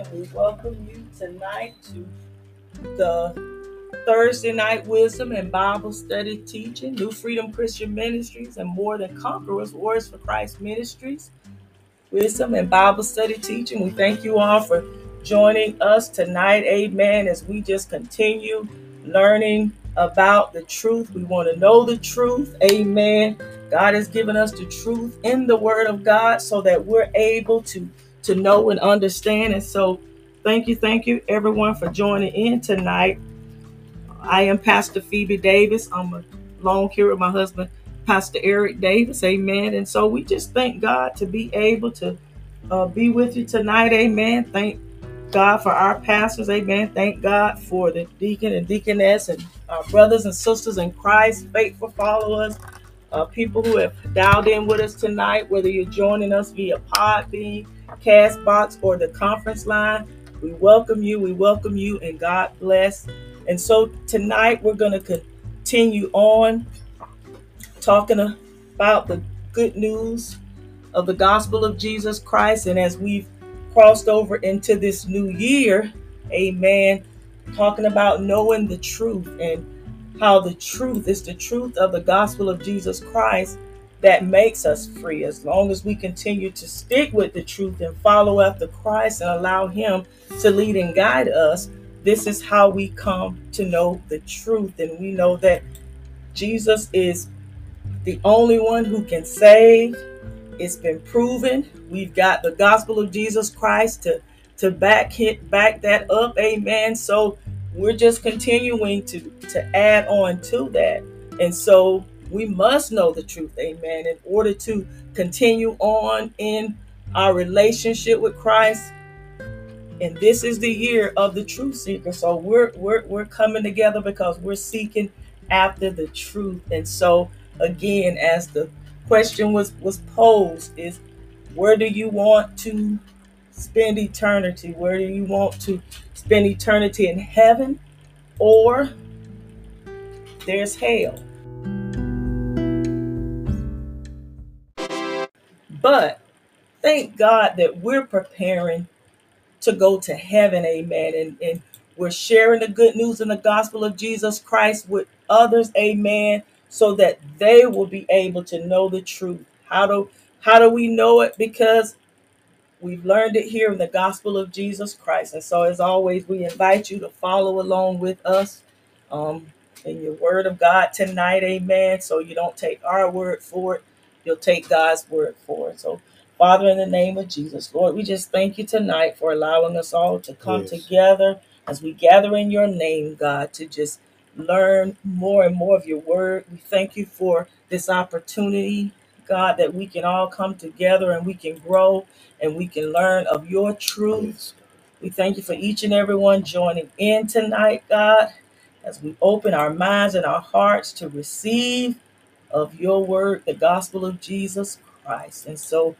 and we welcome you tonight to the Thursday night wisdom and Bible study teaching, New Freedom Christian Ministries, and More Than Conquerors Warriors for Christ Ministries, wisdom and Bible study teaching. We thank you all for joining us tonight, amen, as we just continue learning about the truth. We want to know the truth, amen. God has given us the truth in the Word of God so that we're able to to know and understand. And so, thank you, thank you, everyone, for joining in tonight. I am Pastor Phoebe Davis. I'm alone here with my husband, Pastor Eric Davis. Amen. And so, we just thank God to be able to uh, be with you tonight. Amen. Thank God for our pastors. Amen. Thank God for the deacon and deaconess and our brothers and sisters in Christ, faithful followers. Uh, people who have dialed in with us tonight, whether you're joining us via Podbean, Castbox, or the conference line. We welcome you. We welcome you, and God bless. And so tonight we're going to continue on talking about the good news of the gospel of Jesus Christ. And as we've crossed over into this new year, amen, talking about knowing the truth and how the truth is the truth of the gospel of Jesus Christ that makes us free as long as we continue to stick with the truth and follow after Christ and allow Him to lead and guide us. This is how we come to know the truth. And we know that Jesus is the only one who can save. It's been proven. We've got the gospel of Jesus Christ to, to back hit back that up. Amen. So we're just continuing to, to add on to that. And so we must know the truth, amen, in order to continue on in our relationship with Christ. And this is the year of the truth seeker. So we're we're we're coming together because we're seeking after the truth. And so again, as the question was was posed, is where do you want to spend eternity? Where do you want to spend eternity in heaven or there's hell? But thank God that we're preparing to go to heaven, amen. And, and we're sharing the good news and the gospel of Jesus Christ with others, amen, so that they will be able to know the truth. How do how do we know it? Because we've learned it here in the gospel of Jesus Christ. And so as always, we invite you to follow along with us um, in your word of God tonight, amen. So you don't take our word for it you'll take God's word for it. So, Father, in the name of Jesus, Lord, we just thank you tonight for allowing us all to come yes. together as we gather in your name, God, to just learn more and more of your word. We thank you for this opportunity, God, that we can all come together and we can grow and we can learn of your truth. Yes. We thank you for each and every one joining in tonight, God, as we open our minds and our hearts to receive of your word, the gospel of Jesus Christ. And so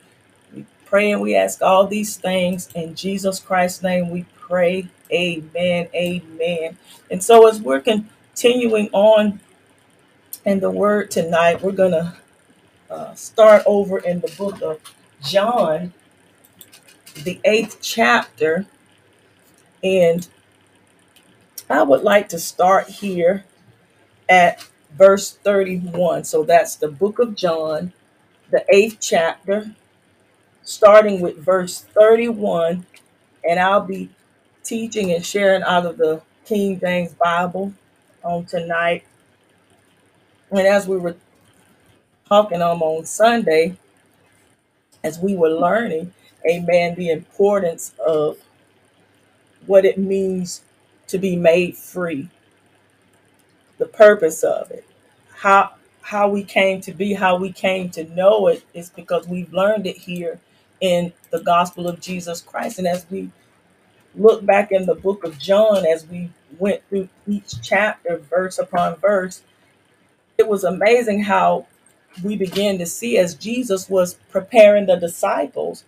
we pray and we ask all these things in Jesus Christ's name. We pray. Amen. Amen. And so as we're continuing on in the word tonight, we're going to uh, start over in the book of John, the eighth chapter. And I would like to start here at verse 31. So that's the book of John, the eighth chapter, starting with verse 31. And I'll be teaching and sharing out of the King James Bible on tonight. And as we were talking um, on Sunday, as we were learning, amen, the importance of what it means to be made free the purpose of it. How how we came to be, how we came to know it is because we've learned it here in the gospel of Jesus Christ. And as we look back in the book of John, as we went through each chapter, verse upon verse, it was amazing how we began to see as Jesus was preparing the disciples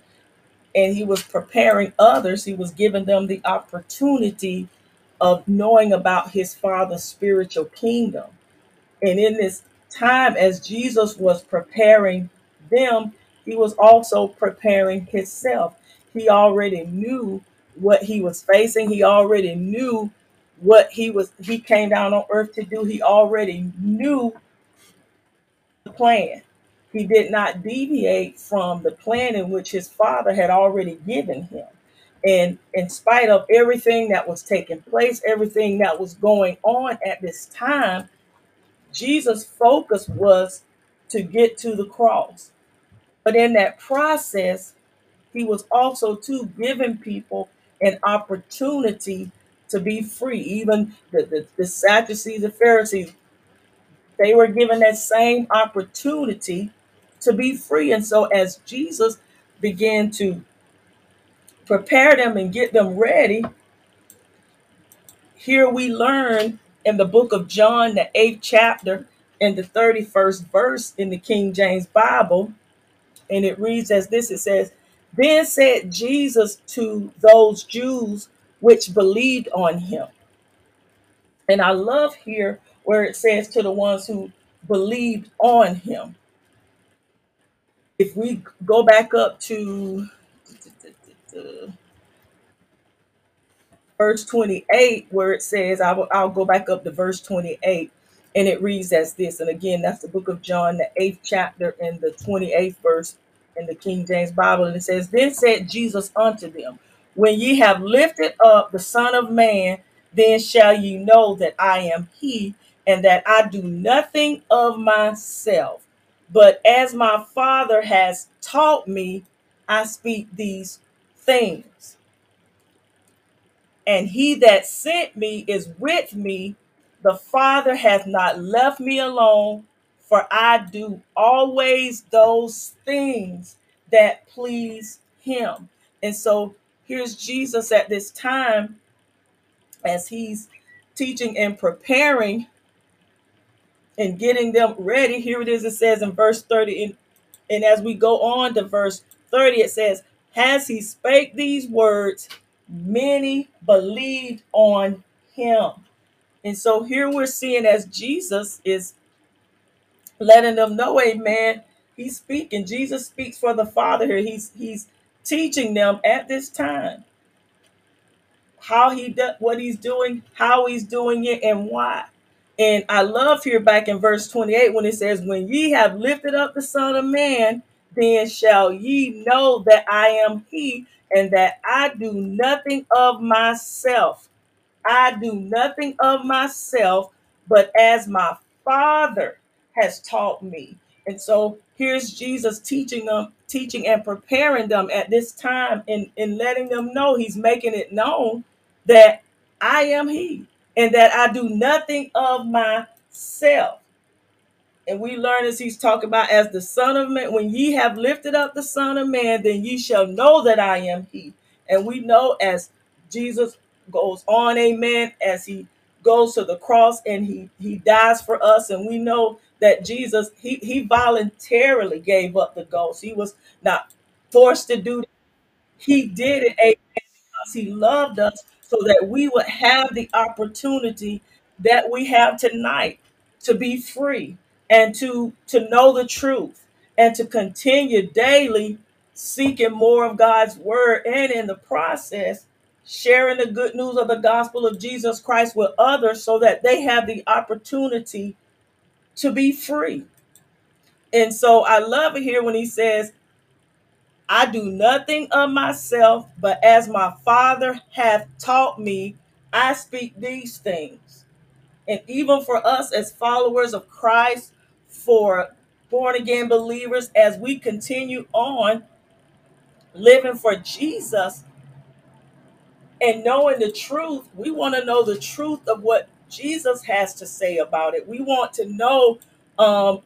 and he was preparing others, he was giving them the opportunity of knowing about his father's spiritual kingdom. And in this time, as Jesus was preparing them, he was also preparing himself. He already knew what he was facing. He already knew what he was he came down on earth to do. He already knew the plan. He did not deviate from the plan in which his father had already given him. And in spite of everything that was taking place, everything that was going on at this time, Jesus' focus was to get to the cross. But in that process, he was also too giving people an opportunity to be free. Even the, the, the Sadducees, the Pharisees, they were given that same opportunity to be free. And so as Jesus began to prepare them and get them ready, here we learn in the book of John, the eighth chapter, in the 31st verse in the King James Bible, and it reads as this it says, Then said Jesus to those Jews which believed on him. And I love here where it says to the ones who believed on him. If we go back up to verse 28, where it says, I will, I'll go back up to verse 28, and it reads as this. And again, that's the book of John, the eighth chapter, and the 28th verse in the King James Bible. And it says, Then said Jesus unto them, When ye have lifted up the Son of Man, then shall ye know that I am he, and that I do nothing of myself. But as my Father has taught me, I speak these things. And he that sent me is with me. The Father hath not left me alone, for I do always those things that please him. And so here's Jesus at this time as he's teaching and preparing and getting them ready. Here it is, it says in verse 30, and, and as we go on to verse 30, it says, As he spake these words, many believed on him. And so here we're seeing as Jesus is letting them know, amen, he's speaking. Jesus speaks for the Father here. He's he's teaching them at this time how he does what he's doing, how he's doing it, and why. And I love here back in verse 28 when it says, When ye have lifted up the Son of Man, then shall ye know that I am he, and that I do nothing of myself. I do nothing of myself, but as my Father has taught me. And so here's Jesus teaching them, teaching and preparing them at this time and, and letting them know he's making it known that I am he and that I do nothing of myself. And we learn as he's talking about as the Son of Man, when ye have lifted up the Son of Man, then ye shall know that I am he. And we know as Jesus goes on, amen, as he goes to the cross and he he dies for us, and we know that Jesus he he voluntarily gave up the ghost. He was not forced to do it. He did it amen, because he loved us so that we would have the opportunity that we have tonight to be free and to to know the truth and to continue daily seeking more of God's word and in the process sharing the good news of the gospel of Jesus Christ with others so that they have the opportunity to be free. And so I love it here when he says, I do nothing of myself, but as my Father hath taught me, I speak these things. And even for us as followers of Christ, for born again believers, as we continue on living for Jesus and knowing the truth, we want to know the truth of what Jesus has to say about it. We want to know um,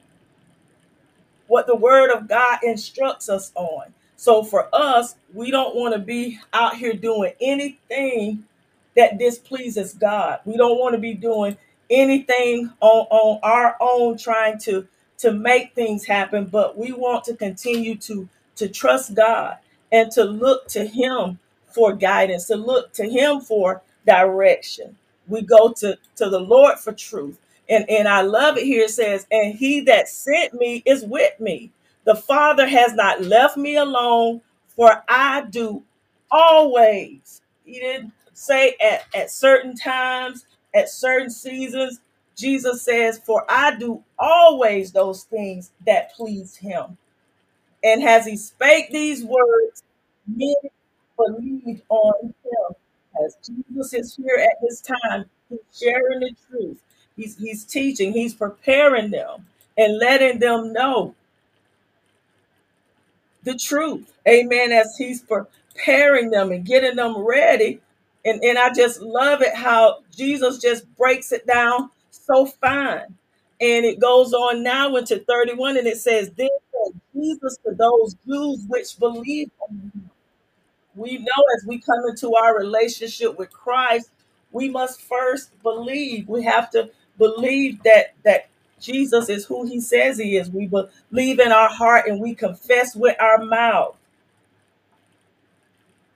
what the Word of God instructs us on. So for us, we don't want to be out here doing anything that displeases God. We don't want to be doing anything on, on our own trying to to make things happen, but we want to continue to to trust God and to look to him for guidance, to look to him for direction. We go to to the Lord for truth. And and I love it here it says, "And he that sent me is with me." The Father has not left me alone, for I do always he didn't say at, at certain times, at certain seasons. Jesus says, For I do always those things that please him. And as he spake these words, many believed on him. As Jesus is here at this time, he's sharing the truth. He's, he's teaching, he's preparing them and letting them know the truth. Amen. As he's preparing them and getting them ready. And, and I just love it how Jesus just breaks it down so fine. And it goes on now into 31 and it says, Then said Jesus to those Jews which believe on him. We know as we come into our relationship with Christ, we must first believe. We have to believe that that Jesus is who he says he is. We believe in our heart and we confess with our mouth.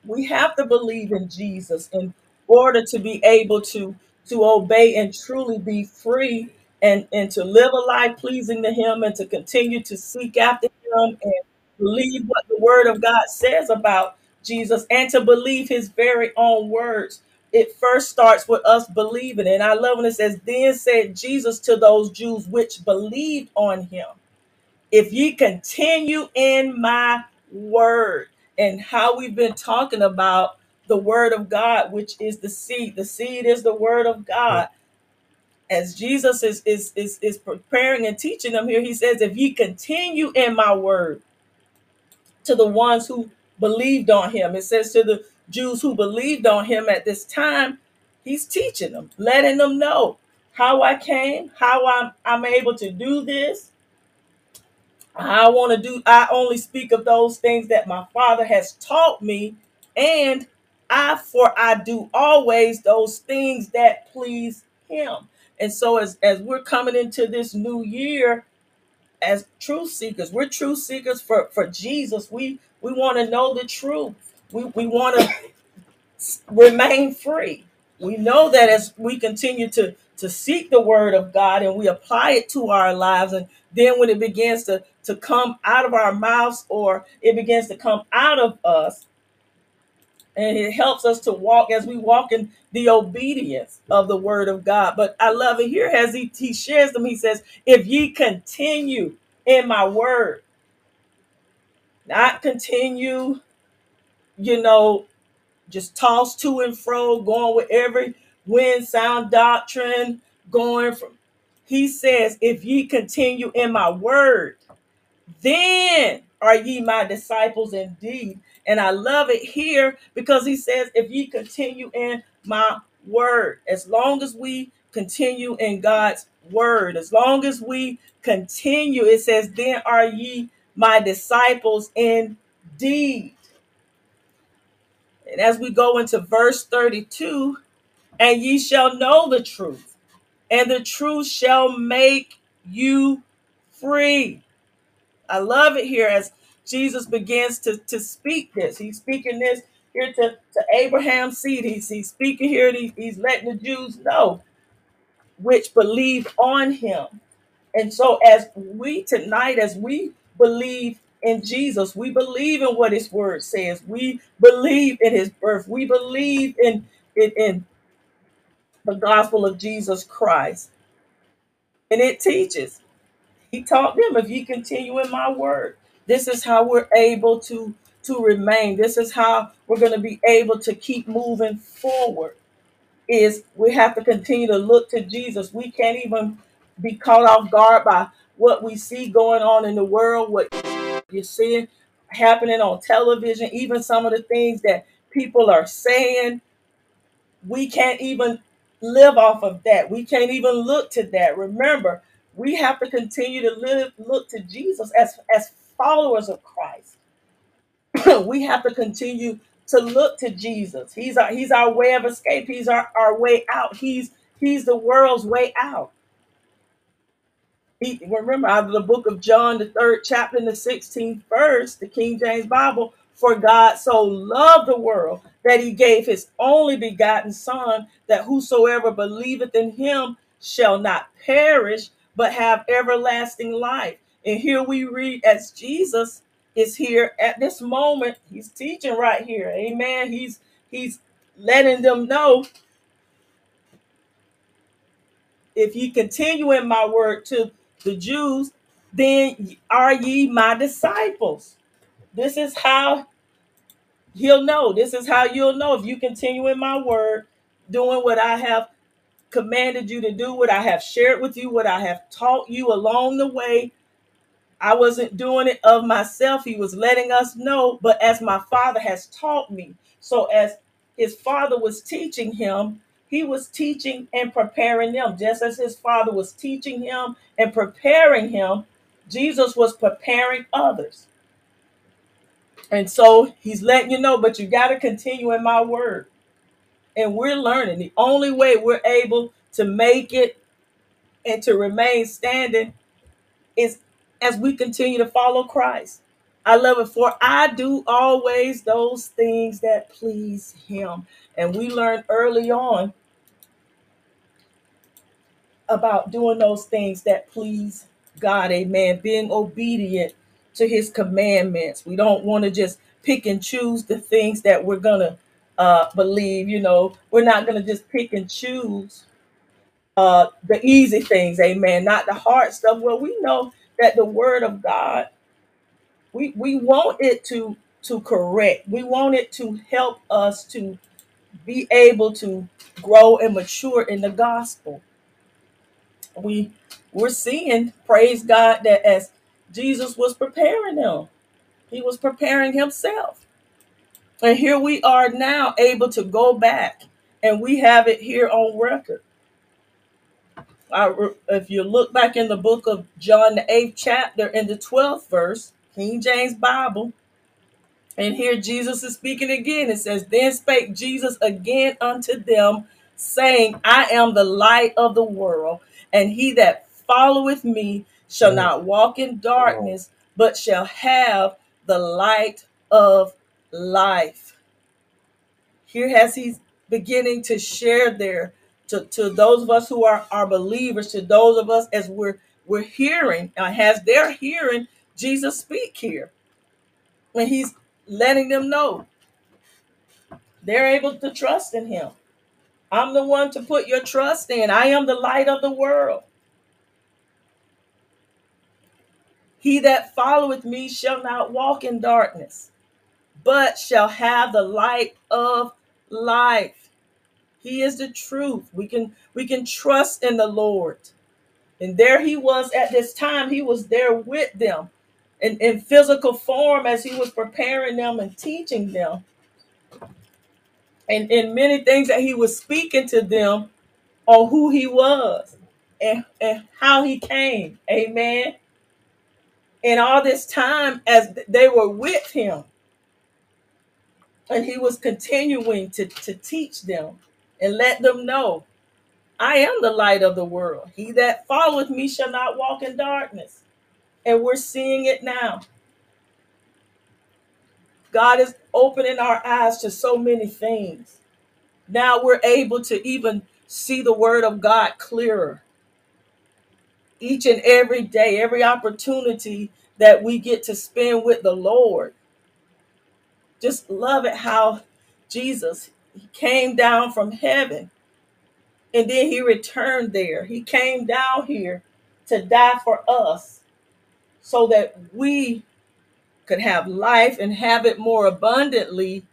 We have to believe in Jesus in order to be able to to obey and truly be free and and to live a life pleasing to him and to continue to seek after him and believe what the word of God says about Jesus and to believe his very own words. It first starts with us believing. And I love when it says, Then said Jesus to those Jews which believed on him, If ye continue in my word, and how we've been talking about the word of God, which is the seed. The seed is the word of God. As Jesus is is is, is preparing and teaching them here, he says, If ye continue in my word, to the ones who believed on him. It says to the Jews who believed on him at this time, he's teaching them, letting them know how I came, how I'm I'm able to do this. I want to do I only speak of those things that my father has taught me and I for I do always those things that please him. And so as as we're coming into this new year, as truth seekers. We're truth seekers for, for Jesus. We we want to know the truth. We, we want to remain free. We know that as we continue to, to seek the word of God and we apply it to our lives, and then when it begins to, to come out of our mouths or it begins to come out of us, and it helps us to walk as we walk in the obedience of the word of God. But I love it here as he, he shares them. He says, If ye continue in my word, not continue, you know, just toss to and fro, going with every wind sound doctrine, going from he says, if ye continue in my word, then are ye my disciples indeed. And I love it here because he says, if ye continue in my word, as long as we continue in God's word, as long as we continue, it says, then are ye my disciples indeed. And as we go into verse 32, and ye shall know the truth, and the truth shall make you free. I love it here as Jesus begins to, to speak this. He's speaking this here to, to Abraham's seed. He's, he's speaking here, he's, he's letting the Jews know which believe on him. And so, as we tonight, as we believe in Jesus, we believe in what his word says, we believe in his birth, we believe in, in, in the gospel of Jesus Christ. And it teaches. He taught them, if you continue in my word, this is how we're able to to remain. This is how we're going to be able to keep moving forward. Is we have to continue to look to Jesus. We can't even be caught off guard by what we see going on in the world, what you're seeing happening on television, even some of the things that people are saying. We can't even live off of that. We can't even look to that. Remember, we have to continue to live look to Jesus as as followers of Christ. we have to continue to look to Jesus. He's our he's our way of escape. He's our, our way out. He's he's the world's way out. He, remember out of the book of John, the third chapter and the 16th verse, the King James Bible, for God so loved the world that he gave his only begotten Son, that whosoever believeth in him shall not perish, but have everlasting life. And here we read as Jesus is here at this moment, he's teaching right here. Amen. He's he's letting them know if ye continue in my word to the Jews, then are ye my disciples. This is how he'll know. This is how you'll know if you continue in my word, doing what I have commanded you to do, what I have shared with you, what I have taught you along the way. I wasn't doing it of myself. He was letting us know, but as my father has taught me. So as his father was teaching him, he was teaching and preparing them. Just as his father was teaching him and preparing him, Jesus was preparing others. And so he's letting you know, but you got to continue in my word. And we're learning. The only way we're able to make it and to remain standing is as we continue to follow Christ. I love it. For I do always those things that please him. And we learned early on about doing those things that please God. Amen. Being obedient to his commandments. We don't want to just pick and choose the things that we're going to uh, believe. You know, we're not going to just pick and choose uh, the easy things. Amen. Not the hard stuff. Well, we know that the word of God, we, we want it to to correct. We want it to help us to be able to grow and mature in the gospel we we're seeing, praise God, that as Jesus was preparing them, he was preparing himself. And here we are now able to go back and we have it here on record. I, if you look back in the book of John, the eighth chapter, in the 12th verse, King James Bible, and here Jesus is speaking again. It says, Then spake Jesus again unto them, saying, I am the light of the world and he that followeth me shall not walk in darkness, but shall have the light of life. Here has he beginning to share there to, to those of us who are, are believers, to those of us as we're we're hearing, uh, has they're hearing Jesus speak here. And he's letting them know they're able to trust in him. I'm the one to put your trust in. I am the light of the world. He that followeth me shall not walk in darkness, but shall have the light of life. He is the truth. We can we can trust in the Lord. And there he was at this time. He was there with them in, in physical form as he was preparing them and teaching them and in many things that he was speaking to them on who he was and, and how he came. Amen. And all this time as they were with him. And he was continuing to, to teach them and let them know, I am the light of the world. He that followeth me shall not walk in darkness. And we're seeing it now. God is opening our eyes to so many things. Now we're able to even see the word of God clearer. Each and every day, every opportunity that we get to spend with the Lord. Just love it how Jesus he came down from heaven and then he returned there. He came down here to die for us so that we could have life and have it more abundantly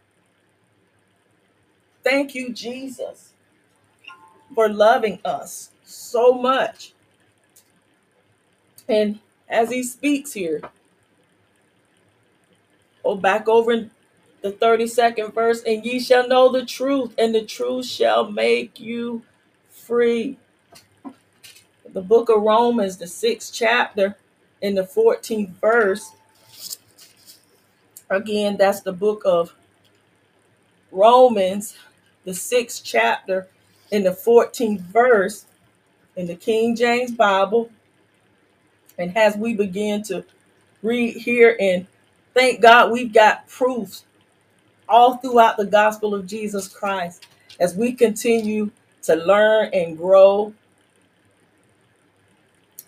Thank you, Jesus, for loving us so much. And as he speaks here, oh, back over in the 32nd verse, and ye shall know the truth, and the truth shall make you free. The book of Romans, the sixth chapter, in the 14th verse. Again, that's the book of Romans, the sixth chapter in the 14th verse in the King James Bible. And as we begin to read here, and thank God we've got proofs all throughout the gospel of Jesus Christ as we continue to learn and grow.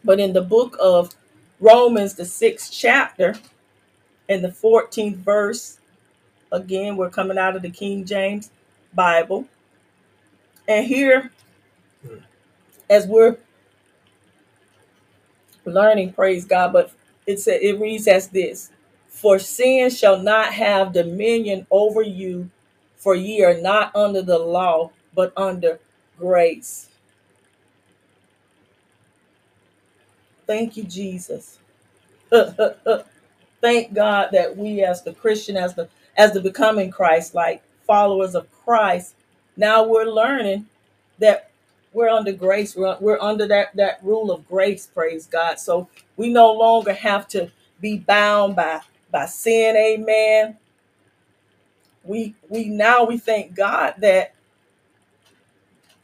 But in the book of Romans, the sixth chapter, and the 14th verse, again, we're coming out of the King James Bible. And here, as we're learning, praise God, but it said it reads as this For sin shall not have dominion over you, for ye are not under the law, but under grace. Thank you, Jesus. Thank God that we as the Christian, as the as the becoming Christ, like followers of Christ, now we're learning that we're under grace. We're, we're under that that rule of grace, praise God. So we no longer have to be bound by by sin, amen. We we now we thank God that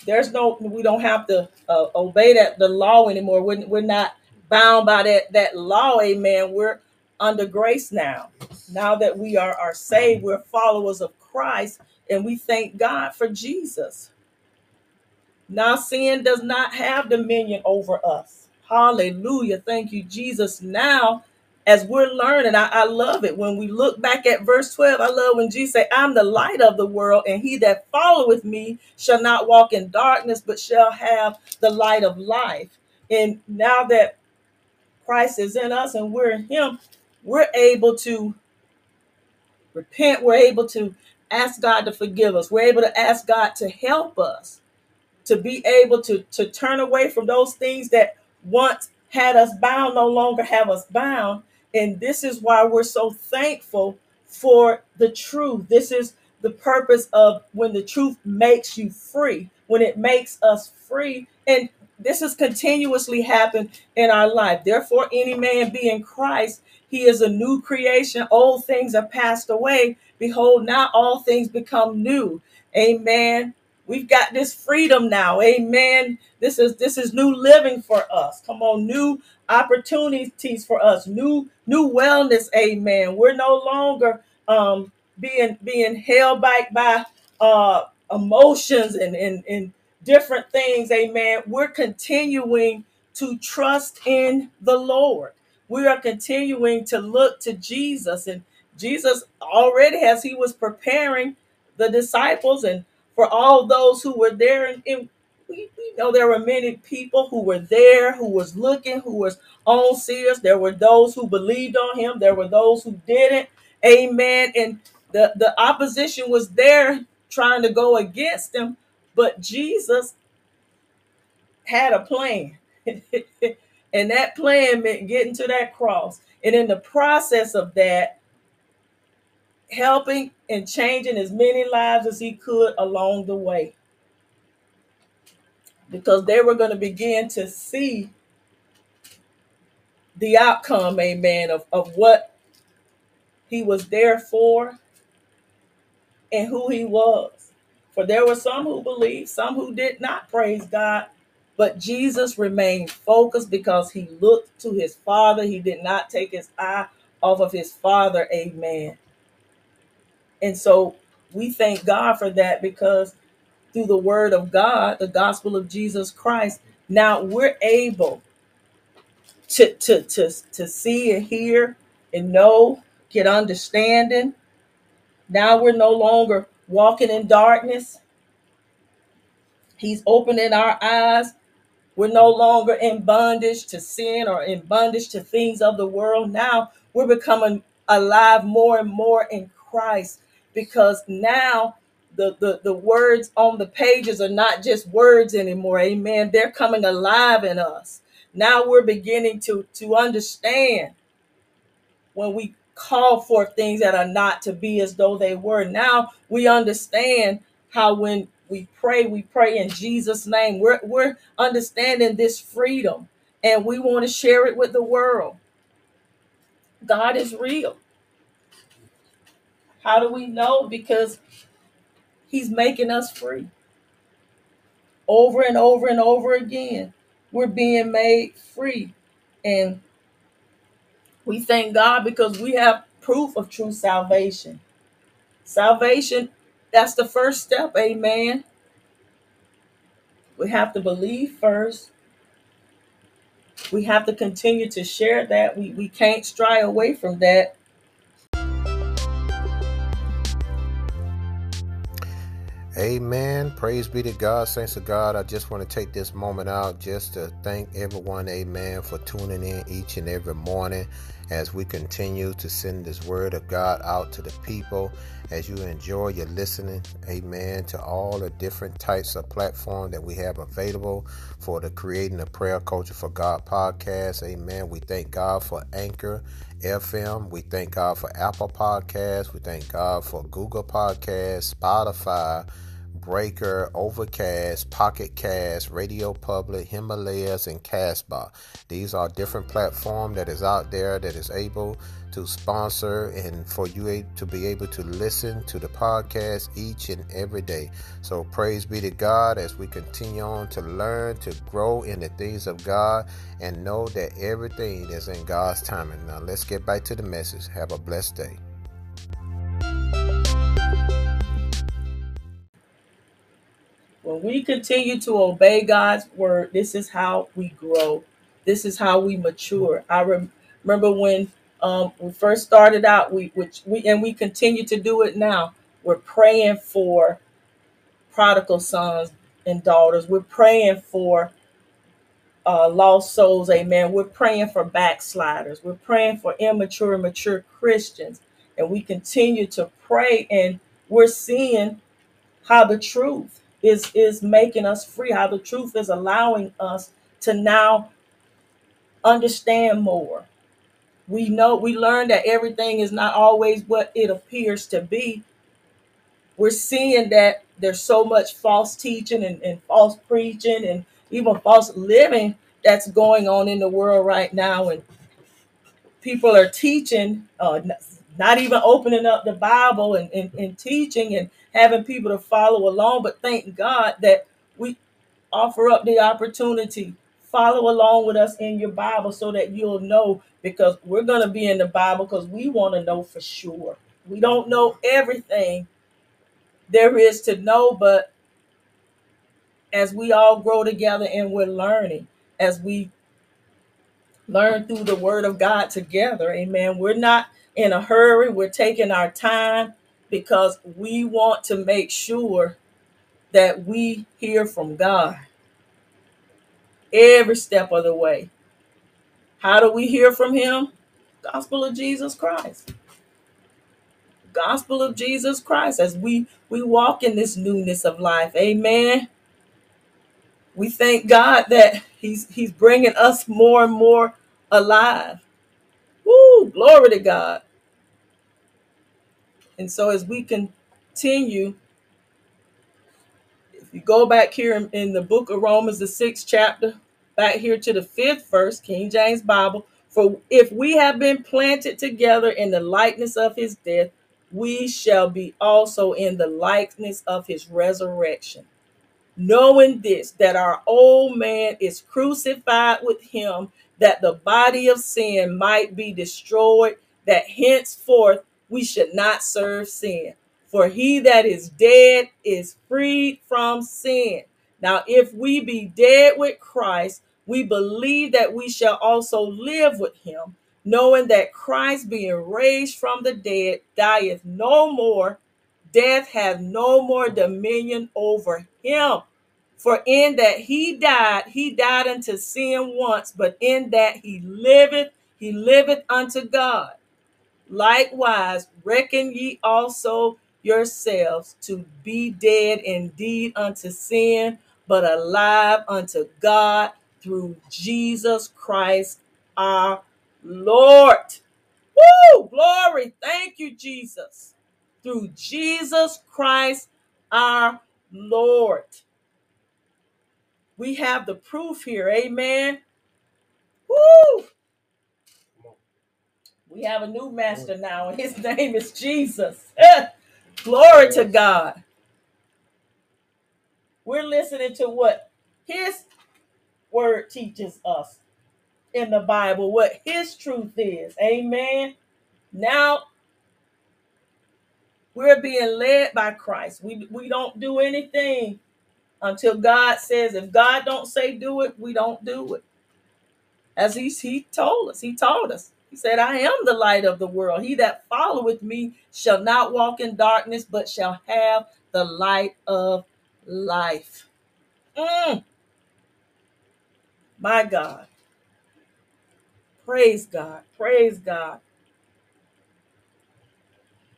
there's no we don't have to uh, obey that the law anymore. We're, we're not bound by that that law, amen. We're under grace now. Now that we are are saved, we're followers of Christ, and we thank God for Jesus. Now sin does not have dominion over us. Hallelujah. Thank you, Jesus. Now, as we're learning, I, I love it. When we look back at verse 12, I love when Jesus say, I'm the light of the world, and he that followeth me shall not walk in darkness, but shall have the light of life. And now that Christ is in us and we're in him, we're able to repent. We're able to ask God to forgive us. We're able to ask God to help us to be able to, to turn away from those things that once had us bound, no longer have us bound. And this is why we're so thankful for the truth. This is the purpose of when the truth makes you free, when it makes us free. And this has continuously happened in our life. Therefore, any man be in Christ, he is a new creation. Old things are passed away. Behold, now all things become new. Amen. We've got this freedom now. Amen. This is this is new living for us. Come on, new opportunities for us. New new wellness. Amen. We're no longer um being being held back by uh emotions and and, and different things. Amen. We're continuing to trust in the Lord. We are continuing to look to Jesus and Jesus already as he was preparing the disciples and for all those who were there. And, we, we know there were many people who were there, who was looking, who was on seers. There were those who believed on him. There were those who didn't. Amen. And the, the opposition was there trying to go against him. But Jesus had a plan. and that plan meant getting to that cross. And in the process of that, helping and changing as many lives as he could along the way. Because they were going to begin to see the outcome, amen, of, of what he was there for and who he was. For there were some who believed, some who did not praise God. But Jesus remained focused because he looked to his Father. He did not take his eye off of his Father. Amen. And so we thank God for that because through the word of God, the gospel of Jesus Christ, now we're able to to to, to see and hear and know, get understanding. Now we're no longer walking in darkness. He's opening our eyes. We're no longer in bondage to sin or in bondage to things of the world. Now we're becoming alive more and more in Christ because now the, the, the words on the pages are not just words anymore. Amen. They're coming alive in us. Now we're beginning to, to understand when we call for things that are not to be as though they were. Now we understand how when we pray, we pray in Jesus' name. We're, we're understanding this freedom and we want to share it with the world. God is real. How do we know? Because He's making us free. Over and over and over again, we're being made free. And we thank God because we have proof of true salvation. Salvation, that's the first step, amen. We have to believe first. We have to continue to share that. We, we can't stray away from that. Amen. Praise be to God. Saints of God, I just want to take this moment out just to thank everyone, amen, for tuning in each and every morning as we continue to send this word of God out to the people. As you enjoy your listening, amen, to all the different types of platforms that we have available for the Creating a Prayer Culture for God podcast. Amen. We thank God for Anchor FM. We thank God for Apple Podcasts. We thank God for Google Podcasts, Spotify. Breaker, Overcast, Pocket Cast, Radio Public, Himalayas, and Castbox. These are different platforms that is out there that is able to sponsor and for you to be able to listen to the podcast each and every day. So praise be to God as we continue on to learn to grow in the things of God and know that everything is in God's timing. Now let's get back to the message. Have a blessed day. When we continue to obey God's word, this is how we grow. This is how we mature. I rem- remember when um, we first started out, we which we and we continue to do it now. We're praying for prodigal sons and daughters. We're praying for uh, lost souls. Amen. We're praying for backsliders. We're praying for immature and mature Christians, and we continue to pray. And we're seeing how the truth is is making us free how the truth is allowing us to now understand more. We know we learn that everything is not always what it appears to be. We're seeing that there's so much false teaching and, and false preaching and even false living that's going on in the world right now. And people are teaching uh, not even opening up the bible and, and, and teaching and having people to follow along. But thank God that we offer up the opportunity. Follow along with us in your Bible so that you'll know because we're going to be in the Bible because we want to know for sure. We don't know everything there is to know, but as we all grow together and we're learning, as we learn through the Word of God together, amen. We're not in a hurry, we're taking our time because we want to make sure that we hear from God every step of the way. How do we hear from Him? Gospel of Jesus Christ. Gospel of Jesus Christ as we we walk in this newness of life. Amen. We thank God that He's He's bringing us more and more alive. Woo! Glory to God. And so as we continue if you go back here in, in the book of Romans, the sixth chapter, back here to the fifth verse, King James Bible. For if we have been planted together in the likeness of his death, we shall be also in the likeness of his resurrection. Knowing this, that our old man is crucified with him, that the body of sin might be destroyed, that henceforth we should not serve sin. For he that is dead is freed from sin. Now, if we be dead with Christ, we believe that we shall also live with him, knowing that Christ, being raised from the dead, dieth no more. Death hath no more dominion over him. For in that he died, he died unto sin once, but in that he liveth, he liveth unto God. Likewise, reckon ye also yourselves to be dead indeed unto sin, but alive unto God through Jesus Christ our Lord. Woo! Glory. Thank you, Jesus. Through Jesus Christ our Lord. We have the proof here. Amen. Woo! We have a new master now, and his name is Jesus. Glory to God. We're listening to what his word teaches us in the Bible, what his truth is. Amen. Now we're being led by Christ. We we don't do anything until God says if God don't say do it, we don't do it. As he, he told us, he taught us. Said, I am the light of the world. He that followeth me shall not walk in darkness, but shall have the light of life. Mm. My God. Praise God. Praise God.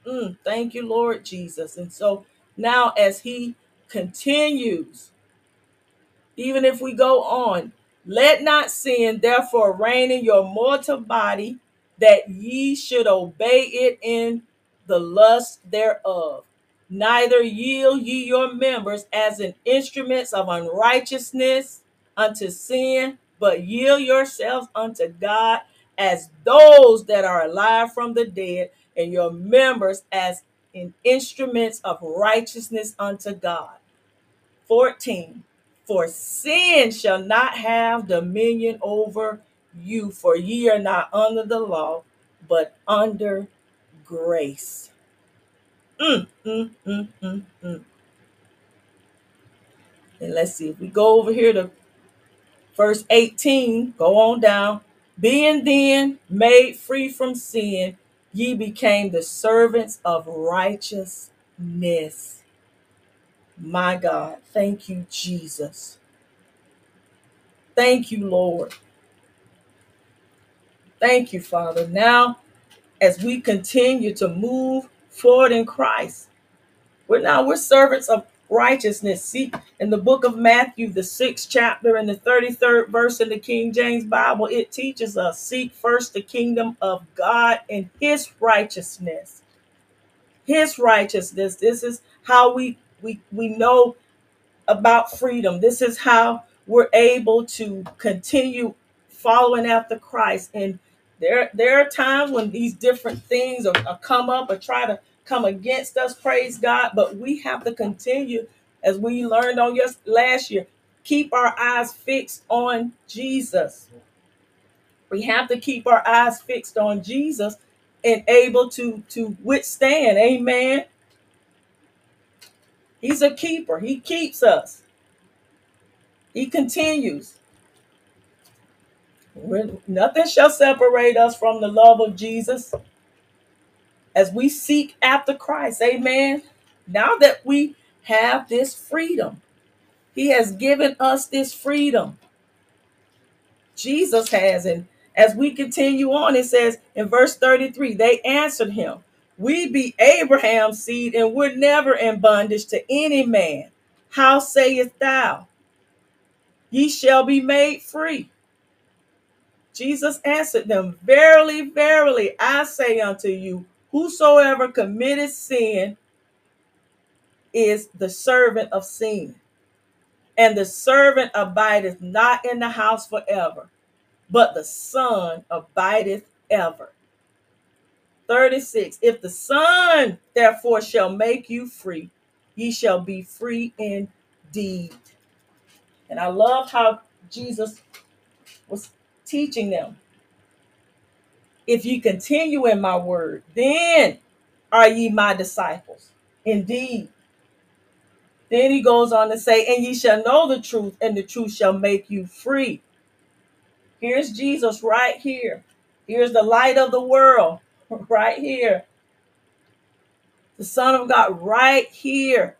Mm, thank you, Lord Jesus. And so now, as he continues, even if we go on, let not sin therefore reign in your mortal body, that ye should obey it in the lust thereof. Neither yield ye your members as in instruments of unrighteousness unto sin, but yield yourselves unto God as those that are alive from the dead, and your members as in instruments of righteousness unto God. 14 For sin shall not have dominion over you, for ye are not under the law, but under grace. Mm, mm, mm, mm, mm. And let's see if we go over here to verse 18, go on down. Being then made free from sin, ye became the servants of righteousness. My God, thank you, Jesus. Thank you, Lord. Thank you, Father. Now, as we continue to move forward in Christ, we're now we're servants of righteousness. See, in the book of Matthew, the sixth chapter and the 33rd verse in the King James Bible, it teaches us seek first the kingdom of God and his righteousness. His righteousness. This is how we we we know about freedom. This is how we're able to continue following after Christ. And there, there are times when these different things are, are come up or try to come against us, praise God. But we have to continue, as we learned on your last year, keep our eyes fixed on Jesus. We have to keep our eyes fixed on Jesus and able to to withstand. Amen. He's a keeper. He keeps us. He continues. We're- nothing shall separate us from the love of Jesus as we seek after Christ. Amen. Now that we have this freedom, He has given us this freedom. Jesus has. And as we continue on, it says in verse 33 they answered him, We be Abraham's seed, and we're never in bondage to any man. How sayest thou, Ye shall be made free? Jesus answered them, Verily, verily, I say unto you, whosoever committeth sin is the servant of sin. And the servant abideth not in the house forever, but the Son abideth ever. 36. If the Son therefore shall make you free, ye shall be free indeed. And I love how Jesus was teaching them. If ye continue in my word, then are ye my disciples. Indeed. Then he goes on to say, and ye shall know the truth, and the truth shall make you free. Here's Jesus right here. Here's the light of the world right here. The Son of God right here.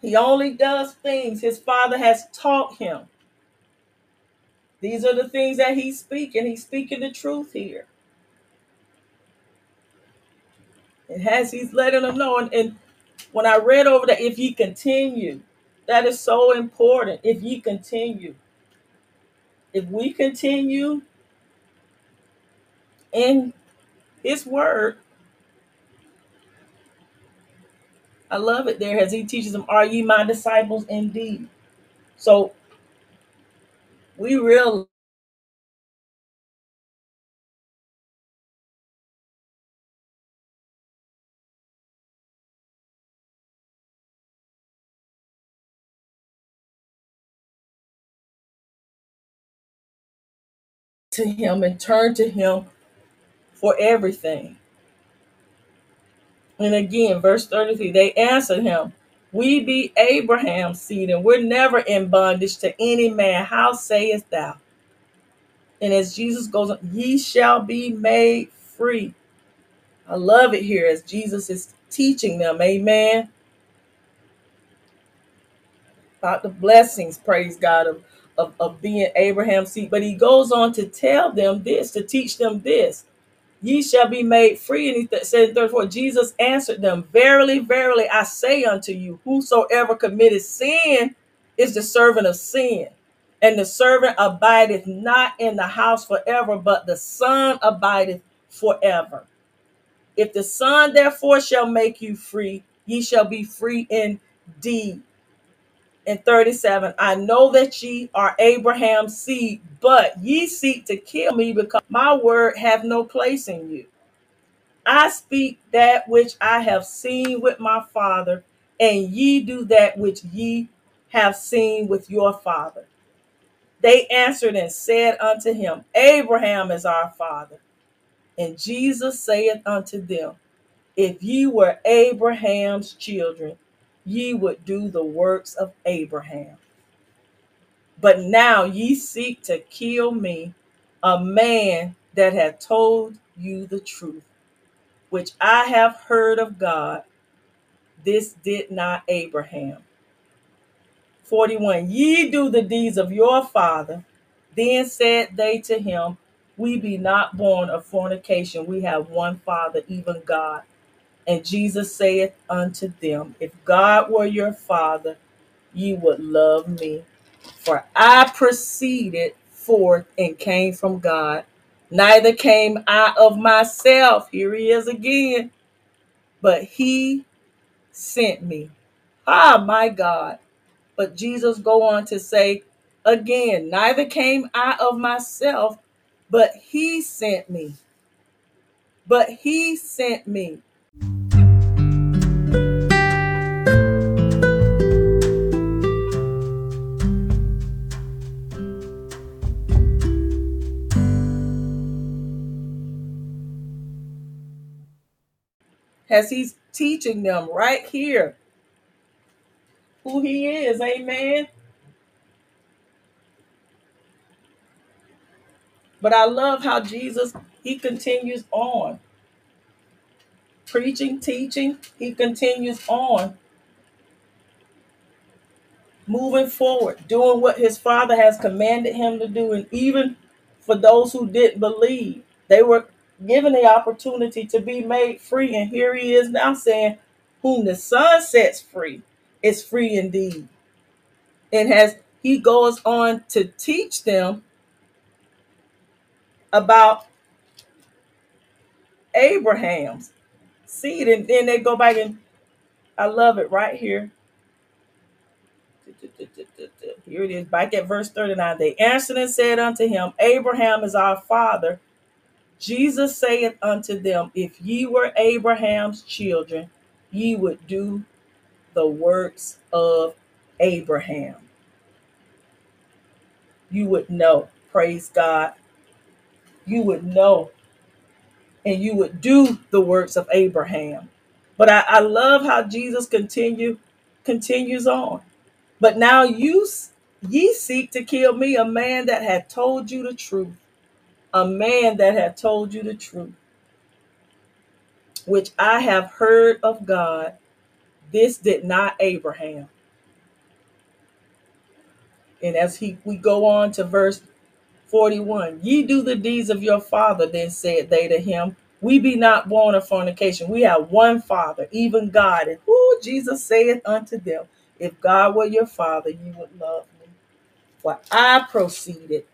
He only does things his Father has taught him. These are the things that he's speaking. He's speaking the truth here. And as he's letting them know, and, and when I read over that, if ye continue, that is so important. If ye continue, if we continue in his word, I love it there as he teaches them, Are ye my disciples indeed? So we realize to him and turn to him for everything. And again, verse 33 they answered him, We be Abraham's seed, and we're never in bondage to any man. How sayest thou? And as Jesus goes on, ye shall be made free. I love it here as Jesus is teaching them, amen. About the blessings, praise God, of, of, of being Abraham's seed. But he goes on to tell them this, to teach them this. Ye shall be made free. And he said in 34, Jesus answered them, Verily, verily, I say unto you, whosoever committeth sin is the servant of sin. And the servant abideth not in the house forever, but the Son abideth forever. If the Son therefore shall make you free, ye shall be free indeed. In 37, I know that ye are Abraham's seed, but ye seek to kill me because my word have no place in you. I speak that which I have seen with my father, and ye do that which ye have seen with your father. They answered and said unto him, Abraham is our father. And Jesus saith unto them, If ye were Abraham's children, ye would do the works of Abraham. But now ye seek to kill me, a man that hath told you the truth, which I have heard of God. This did not Abraham. 41 Ye do the deeds of your father. Then said they to him, We be not born of fornication. We have one Father, even God. And Jesus saith unto them, If God were your Father, ye would love me. For I proceeded forth and came from God. Neither came I of myself. Here he is again. But he sent me. Ah, my God. But Jesus go on to say again, neither came I of myself, but he sent me. But he sent me. As he's teaching them right here who he is, amen. But I love how Jesus he continues on preaching, teaching, he continues on moving forward, doing what his father has commanded him to do. And even for those who didn't believe, they were given the opportunity to be made free. And here he is now saying, Whom the Son sets free is free indeed. And as he goes on to teach them about Abraham's seed. And then they go back and I love it right here. Here it is, back at verse 39. They answered and said unto him, Abraham is our father. Jesus saith unto them, If ye were Abraham's children, ye would do the works of Abraham. You would know, praise God. You would know and you would do the works of Abraham. But I, I love how Jesus continue continues on. But now you ye seek to kill me, a man that had told you the truth, a man that had told you the truth, which I have heard of God. This did not Abraham. And as he we go on to verse 41, ye do the deeds of your father, then said they to him, we be not born of fornication. We have one Father, even God. And who Jesus saith unto them, If God were your Father, you would love me. For I proceeded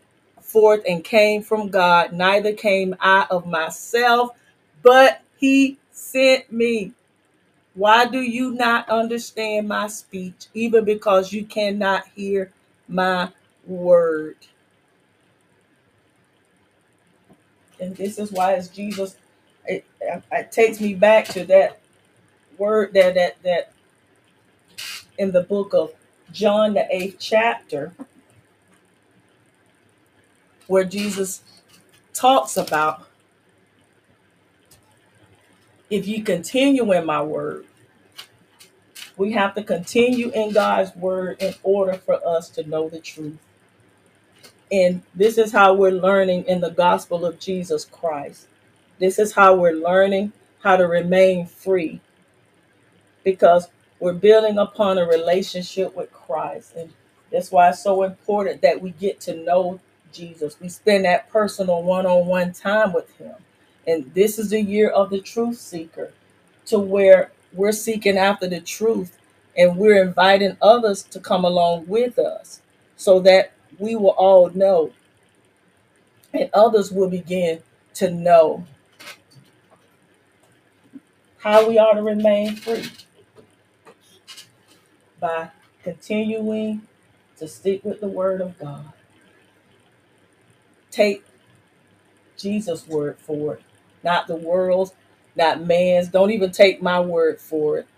forth and came from God, neither came I of myself, but he sent me. Why do you not understand my speech, even because you cannot hear my word? And this is why as Jesus it, it takes me back to that word that that that in the book of John the eighth chapter where Jesus talks about if you continue in my word we have to continue in God's word in order for us to know the truth. And this is how we're learning in the gospel of Jesus Christ. This is how we're learning how to remain free because we're building upon a relationship with Christ. And that's why it's so important that we get to know Jesus. We spend that personal one on one time with Him. And this is the year of the truth seeker, to where we're seeking after the truth and we're inviting others to come along with us so that we will all know and others will begin to know how we are to remain free by continuing to stick with the word of God. Take Jesus' word for it, not the world's, not man's. Don't even take my word for it.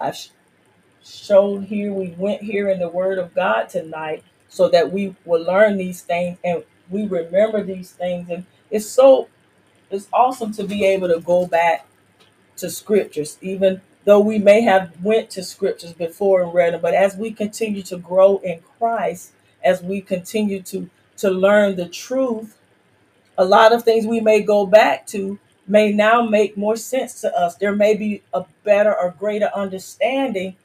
I sh- showed here, we went here in the word of God tonight so that we will learn these things and we remember these things. And it's so, it's awesome to be able to go back to scriptures, even though we may have went to scriptures before and read them. But as we continue to grow in Christ, as we continue to to learn the truth, a lot of things we may go back to may now make more sense to us. There may be a better or greater understanding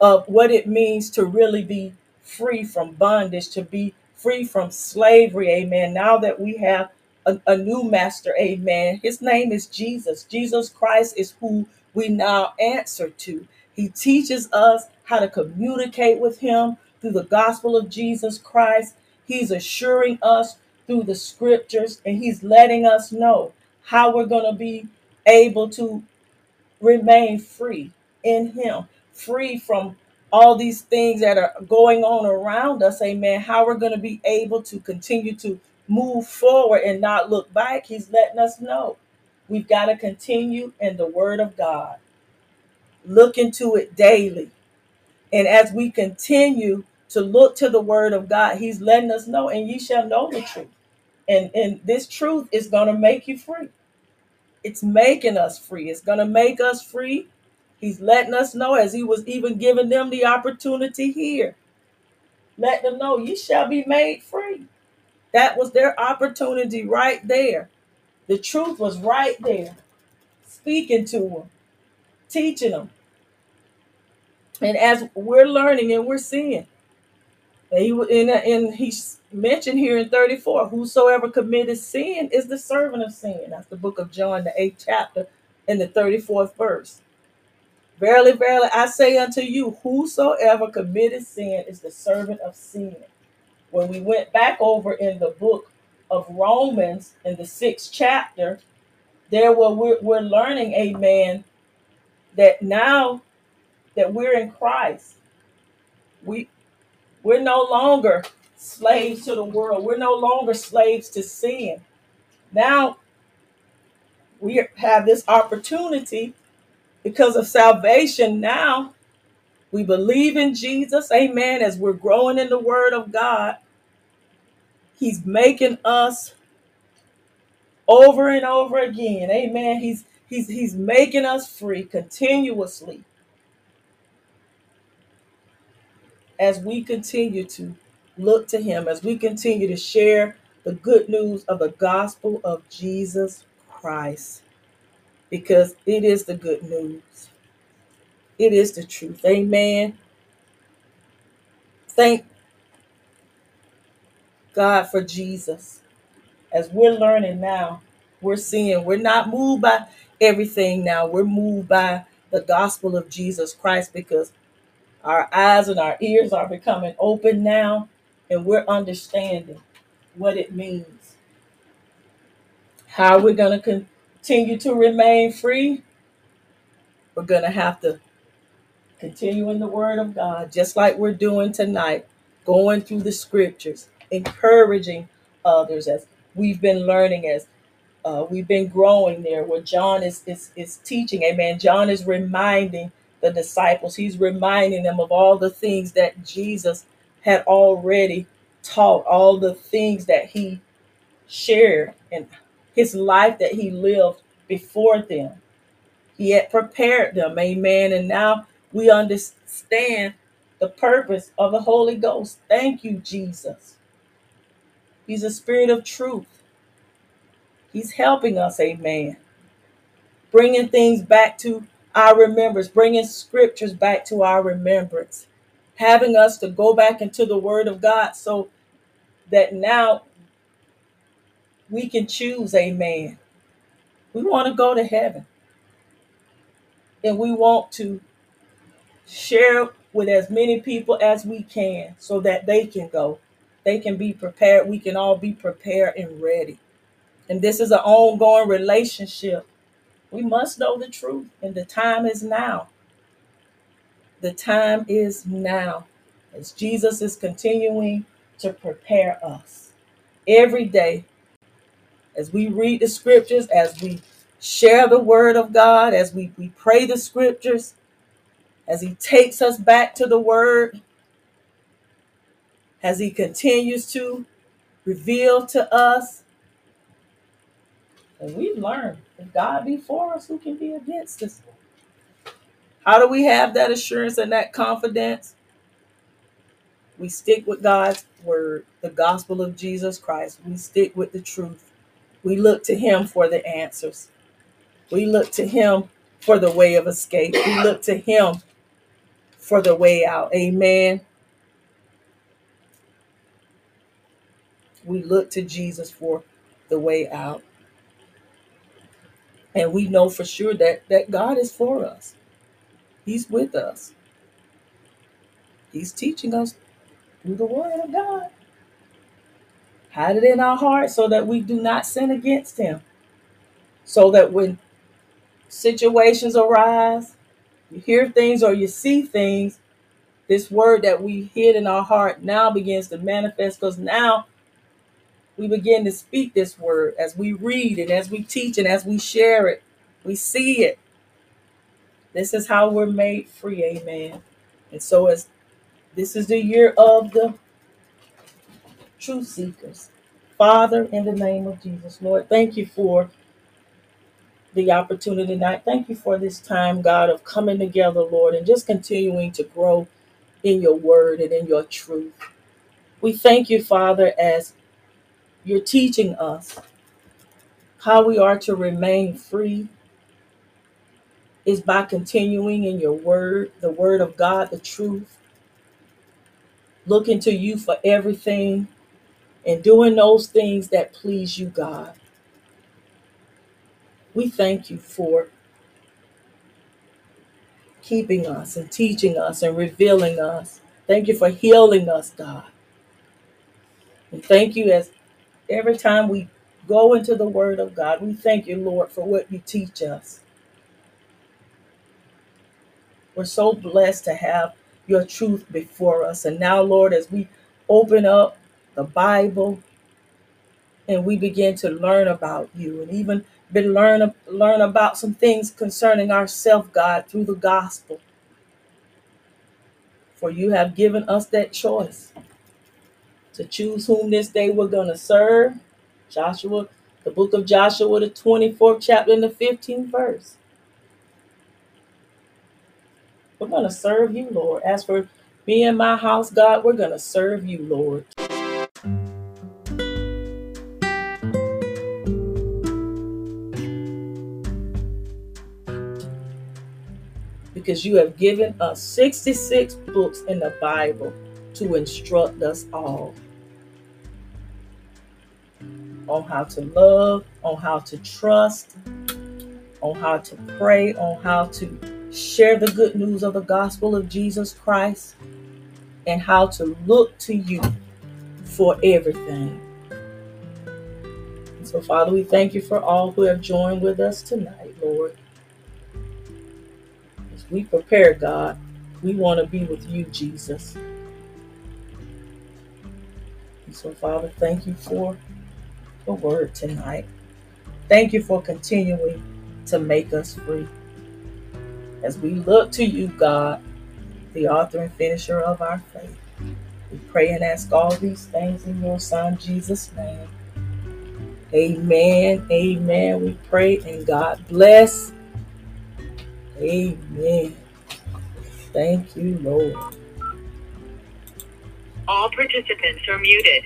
of what it means to really be free from bondage, to be free from slavery. Amen. Now that we have a, a new master, amen. His name is Jesus. Jesus Christ is who we now answer to. He teaches us how to communicate with him through the gospel of Jesus Christ. He's assuring us through the scriptures and he's letting us know how we're going to be able to remain free in him, free from all these things that are going on around us. Amen. How we're going to be able to continue to move forward and not look back. He's letting us know. We've got to continue in the word of God. Look into it daily. And as we continue to look to the word of God, he's letting us know, and ye shall know the truth. And, and this truth is going to make you free. It's making us free. It's going to make us free. He's letting us know, as he was even giving them the opportunity here. Let them know, you shall be made free. That was their opportunity right there. The truth was right there, speaking to them, teaching them. And as we're learning and we're seeing, and he and, and he mentioned here in 34, whosoever committed sin is the servant of sin. That's the book of John, the eighth chapter, in the 34th verse. Verily, verily, I say unto you, whosoever committed sin is the servant of sin. When we went back over in the book of Romans in the sixth chapter, there were we're, we're learning, amen, that now that we're in Christ, we we're no longer slaves to the world. We're no longer slaves to sin. Now we have this opportunity because of salvation. Now we believe in Jesus, amen, as we're growing in the word of God. He's making us over and over again. Amen. He's he's he's making us free continuously as we continue to look to him, as we continue to share the good news of the gospel of Jesus Christ. Because it is the good news. It is the truth. Amen. Thank God for Jesus. As we're learning now, we're seeing we're not moved by everything now. We're moved by the gospel of Jesus Christ because our eyes and our ears are becoming open now and we're understanding what it means. How we're going to continue to remain free. We're going to have to continue in the word of God, just like we're doing tonight, going through the scriptures, encouraging others as we've been learning as uh, we've been growing there where john is, is is teaching amen john is reminding the disciples. He's reminding them of all the things that jesus had already taught all the things that he shared and his life that he lived before them. He had prepared them amen. And now we understand the purpose of the holy ghost. Thank you jesus. He's a spirit of truth. He's helping us, amen. Bringing things back to our remembrance, bringing scriptures back to our remembrance, having us to go back into the Word of God so that now we can choose, amen. We want to go to heaven and we want to share with as many people as we can so that they can go. They can be prepared. We can all be prepared and ready. And this is an ongoing relationship. We must know the truth, and the time is now. The time is now. As Jesus is continuing to prepare us every day, as we read the scriptures, as we share the word of God, as we, we pray the scriptures, as He takes us back to the word, as He continues to reveal to us. And we've learned if God be for us, who can be against us? How do we have that assurance and that confidence? We stick with God's word, the gospel of Jesus Christ. We stick with the truth. We look to Him for the answers. We look to Him for the way of escape. We look to Him for the way out. Amen. We look to Jesus for the way out. And we know for sure that, that God is for us. He's with us. He's teaching us through the word of God. Hide it in our heart so that we do not sin against him. So that when situations arise, you hear things or you see things, this word that we hid in our heart now begins to manifest because now we begin to speak this word as we read and as we teach and as we share it. We see it. This is how we're made free. Amen. And so as this is the year of the truth seekers. Father, in the name of Jesus, Lord, thank you for the opportunity tonight. Thank you for this time, God, of coming together, Lord, and just continuing to grow in your word and in your truth. We thank you, Father, as you're teaching us how we are to remain free is by continuing in your word, the word of God, the truth, looking to you for everything and doing those things that please you, God. We thank you for keeping us and teaching us and revealing us. Thank you for healing us, God. And thank you as every time we go into the Word of God, we thank you, Lord, for what you teach us. We're so blessed to have your truth before us. And now, Lord, as we open up the Bible and we begin to learn about you and even been learn learn about some things concerning ourselves, God, through the gospel. For you have given us that choice to choose whom this day we're going to serve. Joshua, the book of Joshua, the 24th chapter and the 15th verse. We're going to serve you, Lord. As for me and my house, God, we're going to serve you, Lord. Because you have given us 66 books in the Bible to instruct us all on how to love, on how to trust, on how to pray, on how to share the good news of the gospel of Jesus Christ, and how to look to you for everything. so, Father, we thank you for all who have joined with us tonight, Lord. As we prepare, God, we want to be with you, Jesus. And so, Father, thank you for the word tonight. Thank you for continuing to make us free. As we look to you, God, the author and finisher of our faith, we pray and ask all these things in your Son, Jesus' name. Amen. Amen. We pray and God bless. Amen. Thank you, Lord. All participants are muted.